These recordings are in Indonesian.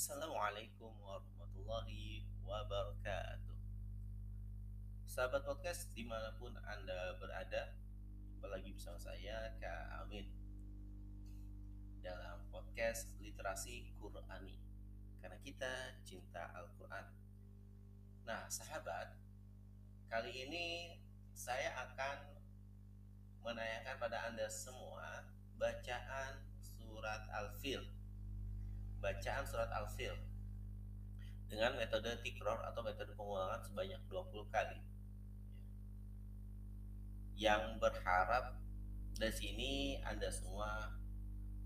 Assalamualaikum warahmatullahi wabarakatuh Sahabat podcast di mana pun Anda berada Apalagi bersama saya Kak Amin Dalam podcast literasi Qurani Karena kita cinta Al-Quran Nah sahabat Kali ini saya akan menanyakan pada Anda semua bacaan surat Al-Fil. Bacaan surat Al-Fil dengan metode tikror atau metode pengulangan sebanyak 20 kali. Yang berharap dari sini Anda semua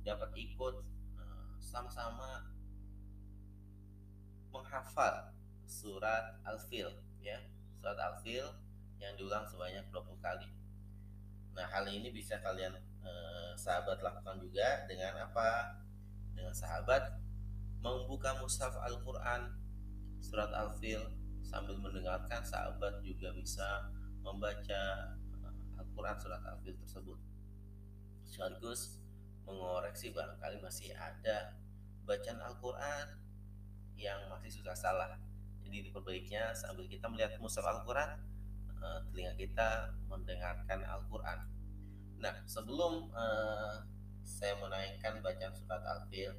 dapat ikut eh, sama-sama menghafal surat Al-Fil ya. Surat Al-Fil yang diulang sebanyak 20 kali. Nah, hal ini bisa kalian eh, sahabat lakukan juga dengan apa? Dengan sahabat membuka mushaf Al-Qur'an surat Al-Fil sambil mendengarkan sahabat juga bisa membaca eh, Al-Qur'an surat Al-Fil tersebut. Sekaligus mengoreksi barangkali masih ada bacaan Al-Qur'an yang masih suka salah. Jadi diperbaikinya sambil kita melihat mushaf Al-Qur'an uh, telinga kita mendengarkan Al-Quran. Nah, sebelum uh, saya menaikkan bacaan surat Al-Fil,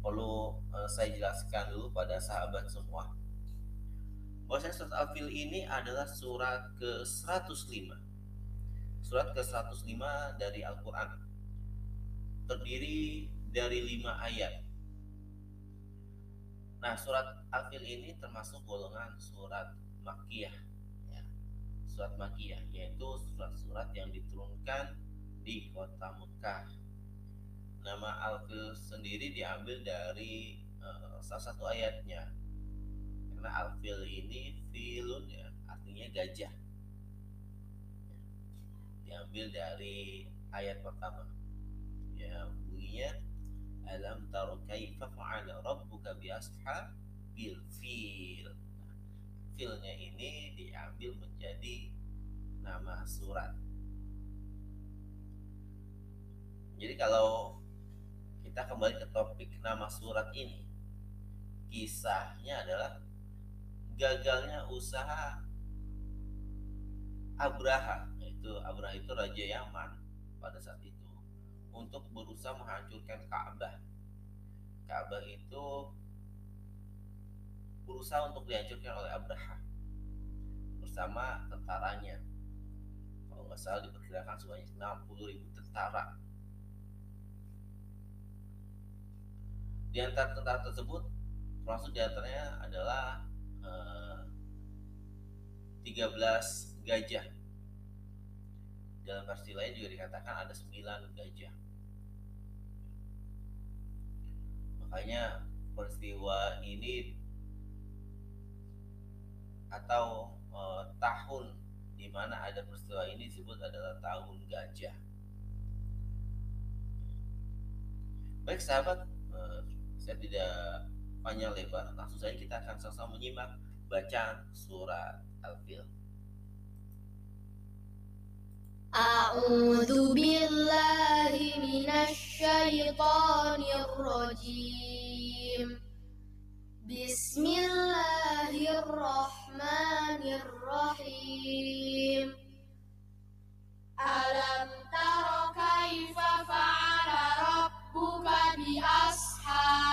perlu uh, saya jelaskan dulu pada sahabat semua. Bahwasanya surat Al-Fil ini adalah surat ke-105. Surat ke-105 dari Al-Quran. Terdiri dari lima ayat. Nah, surat Al-Fil ini termasuk golongan surat Makkiyah surat Makiyah yaitu surat-surat yang diturunkan di kota Mekah. Nama Al-Fil sendiri diambil dari uh, salah satu ayatnya. Karena Al-Fil ini filun ya, artinya gajah. Diambil dari ayat pertama. Ya, bunyinya Alam taru kaifa fa'ala rabbuka bi ashabil fil filnya ini diambil menjadi nama surat. Jadi kalau kita kembali ke topik nama surat ini, kisahnya adalah gagalnya usaha Abraha, yaitu Abraha itu raja Yaman pada saat itu untuk berusaha menghancurkan Ka'bah. Ka'bah itu berusaha untuk dihancurkan oleh Abraha bersama tentaranya. Kalau nggak salah diperkirakan sebanyak 60 ribu tentara. Di antara tentara tersebut, termasuk di antaranya adalah eh, 13 gajah. Dalam versi lain juga dikatakan ada 9 gajah. Makanya peristiwa ini atau uh, tahun di mana ada peristiwa ini disebut adalah tahun gajah. Baik sahabat, uh, saya tidak panjang lebar. Langsung saja kita akan sama-sama menyimak bacaan surat Al-Fil. A'udzu billahi minasy syaithanir rajim. Bismillahirrahmanirrahim. Alam tara kaifa fa'ala rabbuka bi ashab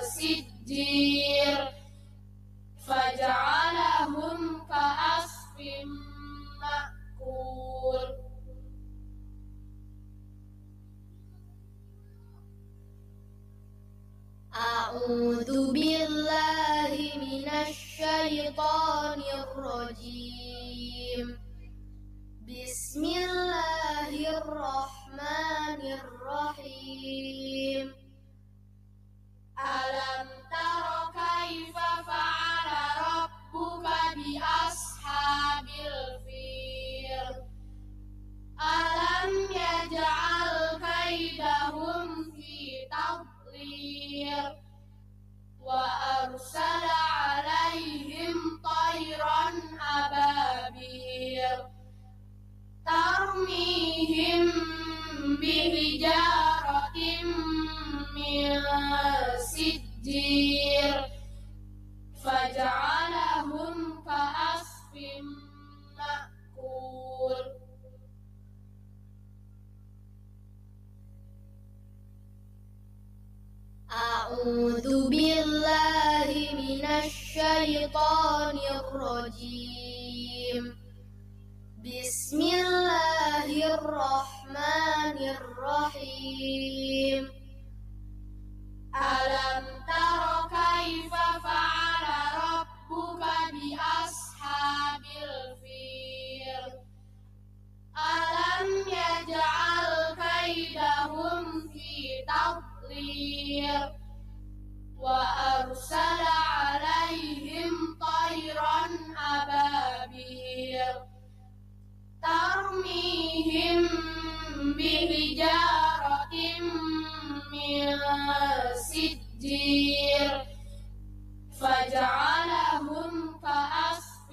سجير فجعلهم كعصف مأكول. أعوذ بالله من الشيطان الرجيم. بسم الله الرحمن الرحيم. Alam taro kaifa الشيطان الرجيم. بسم الله الرحمن الرحيم. ألم تر كيف فعل ربك بأصحاب الفيل؟ ألم يجعل كيدهم في تضليل؟ وأرسل عليهم طيرا أبابيل ترميهم بحجارة من سجيل فجعلهم كعصف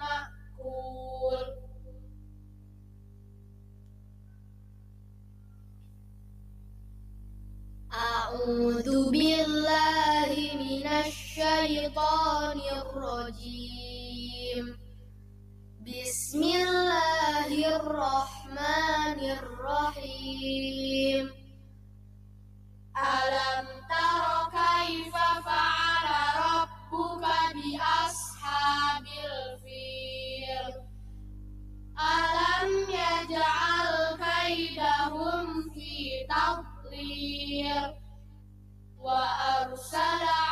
مأكول أعوذ بالله من Bismillahirrahmanirrahim. Bismillahirrahmanirrahim. Alam taro kaifa fa'ala rabbuka bi ashabil fil? Alam yaj'al kaidahum fi tadlir Wa arsala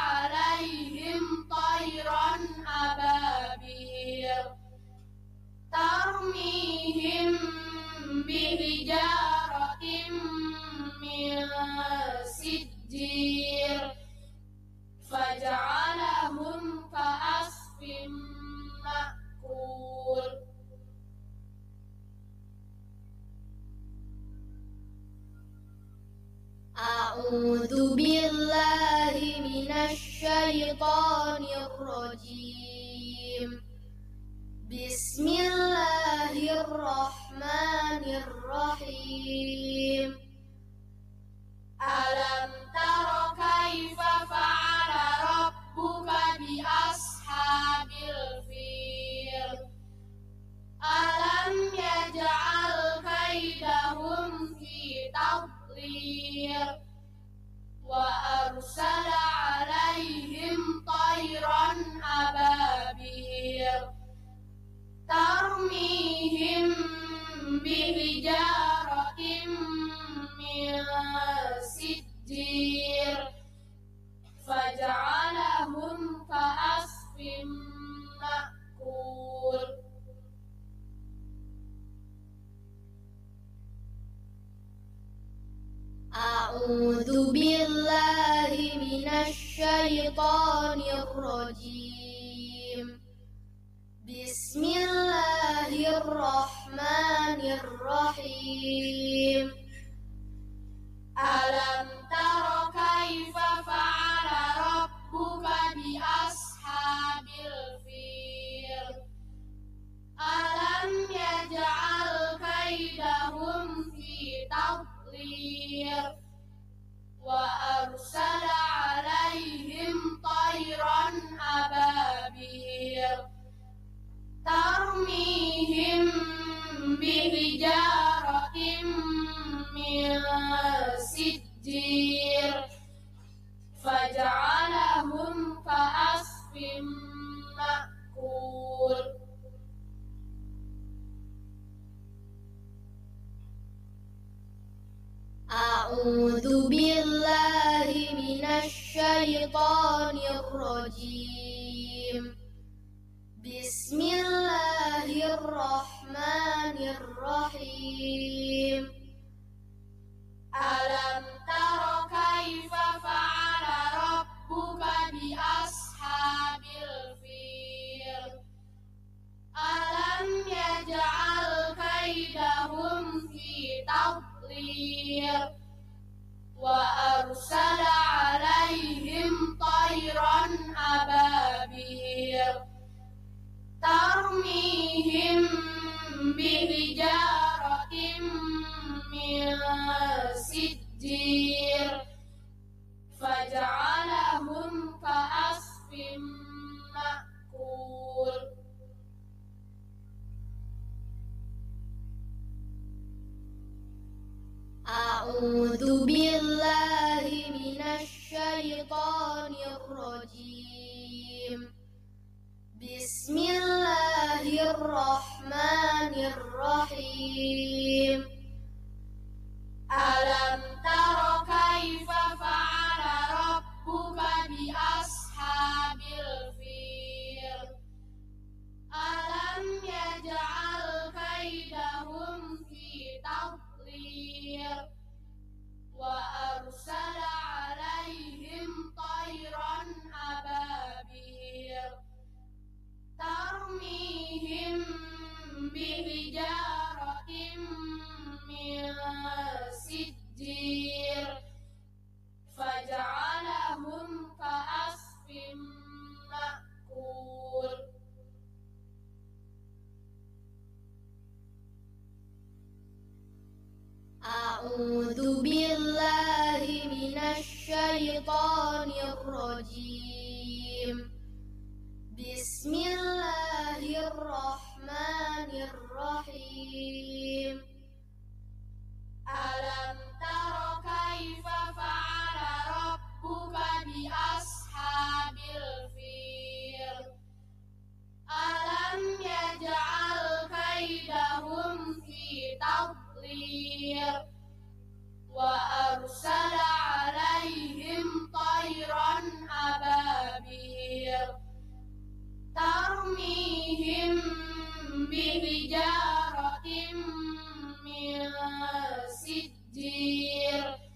الشيطان الرجيم. بسم الله الرحمن الرحيم. ألم الشيطان الرجيم بسم الله الرحمن الرحيم ألم تر كيف فعل ربك بأصحاب الفيل ألم يجعل كيدهم في تضليل وأرسل عليهم طيرا أبابيل ترميهم بحجارة من سجيل. syaitanirrojim Bismillahirrahmanirrahim. Alam taro kaifa fa'ala rabbuka bi Alam yaj'al kaidahum fi tadlir Wa arsala الشيطان الرجيم بسم الله الرحمن الرحيم ألم تر كيف فعل ربك بأصحاب الفيل ألم يجعل كيدهم في تضليل وأرسل عليهم طيرا أبابير ترميهم بحجارة من سجير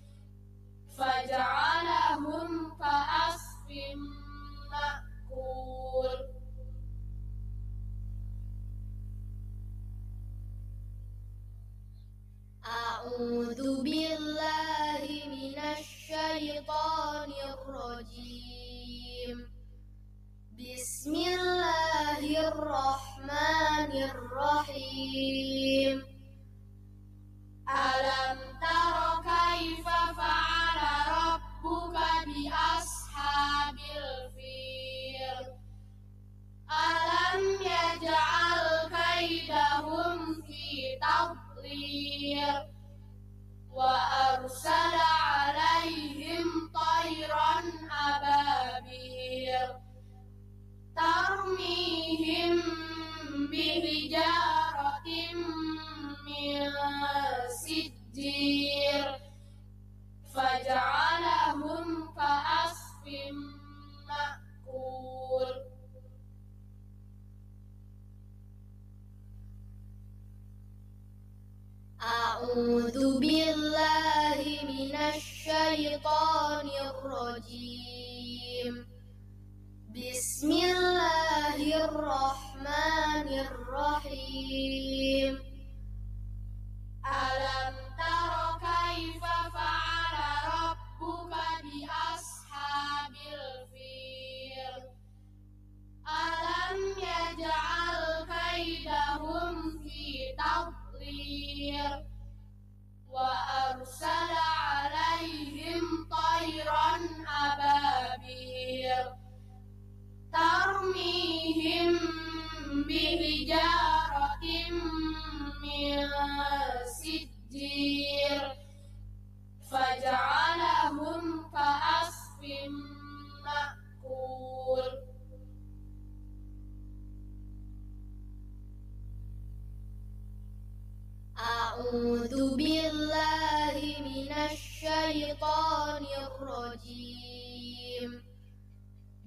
الشيطان الرجيم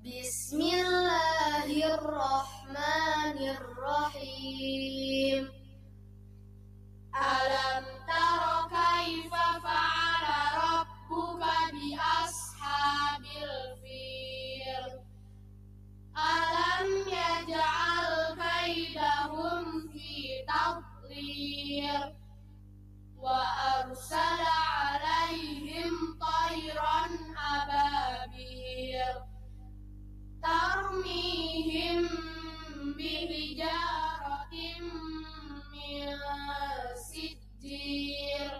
بسم الله الرحمن الرحيم ألم تر كيف فعل ربك بأصحاب الفيل ألم يجعل كيدهم في تضليل وأرسل عليهم طيرا أبابيل ترميهم بحجارة من سجيل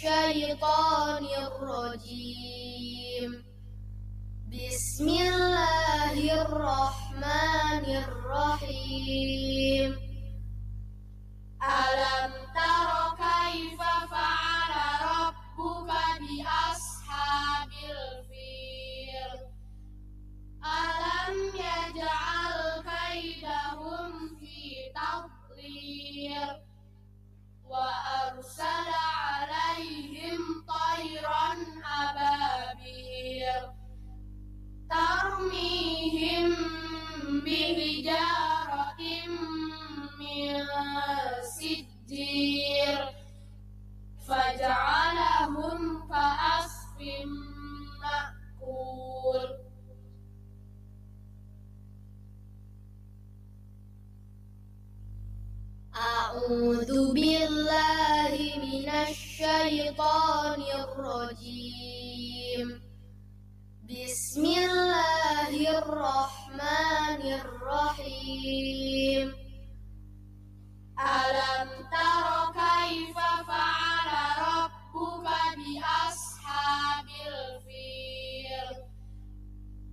الشيطان الرجيم. بسم الله الرحمن الرحيم. ألم الشيطان الرجيم. بسم الله الرحمن الرحيم. ألم تر كيف فعل ربك بأصحاب الفيل؟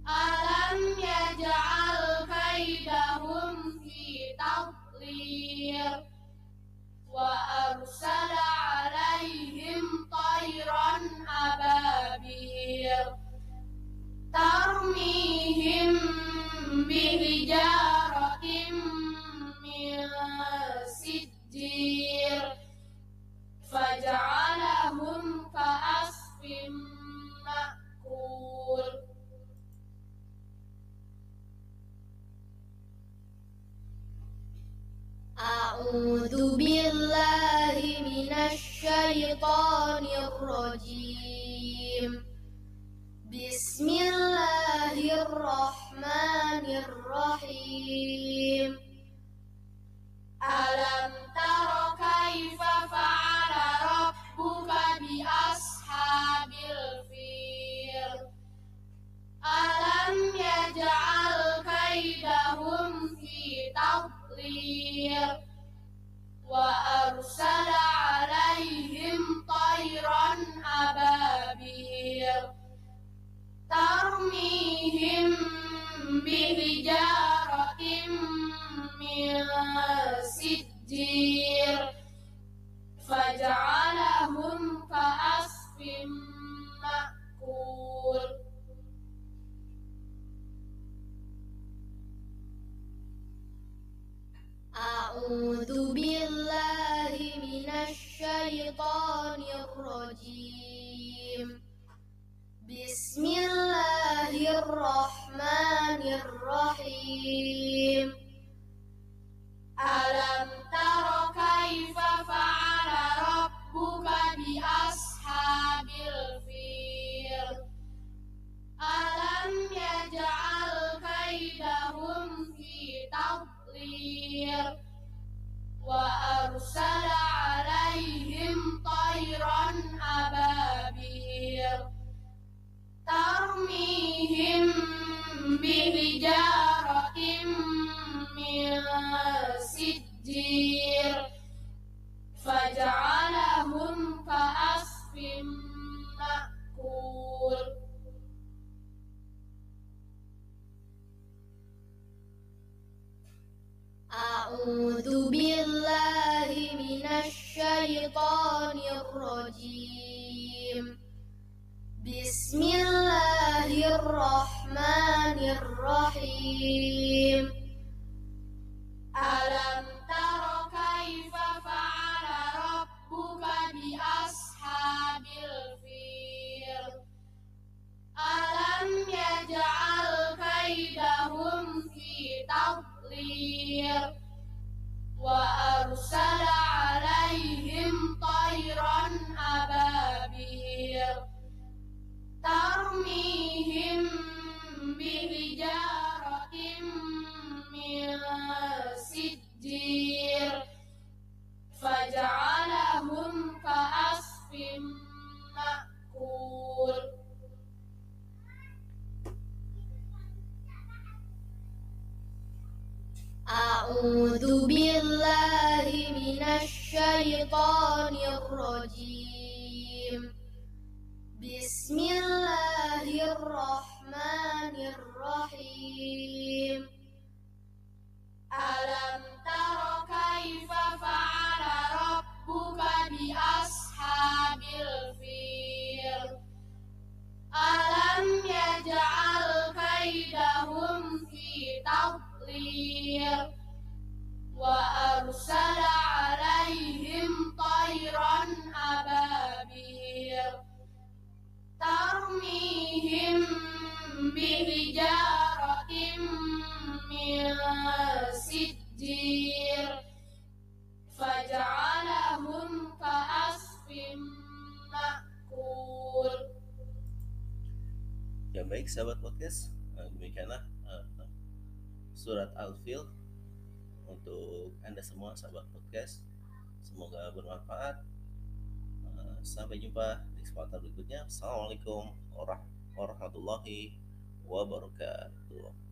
ألم يجعل وأرسل عليهم طيرا أبابيل ترميهم بحجارة من سجيل تضليل وأرسل عليهم طيرا أبابيل ترميهم بحجارة من فجعلهم أعوذ بالله من الشيطان الرجيم بسم الله الرحمن الرحيم ألم تر كيف فعل ربك بأصحاب الفيل ألم يجعل كيدهم في تضليل وأرسل عليهم طيرا أبابيل ترميهم بحجارة من سجيل ball. Podcast, nah, demikianlah uh, surat Al-Fil untuk Anda semua sahabat podcast. Semoga bermanfaat. Uh, sampai jumpa di kesempatan berikutnya. Assalamualaikum warahmatullahi wabarakatuh.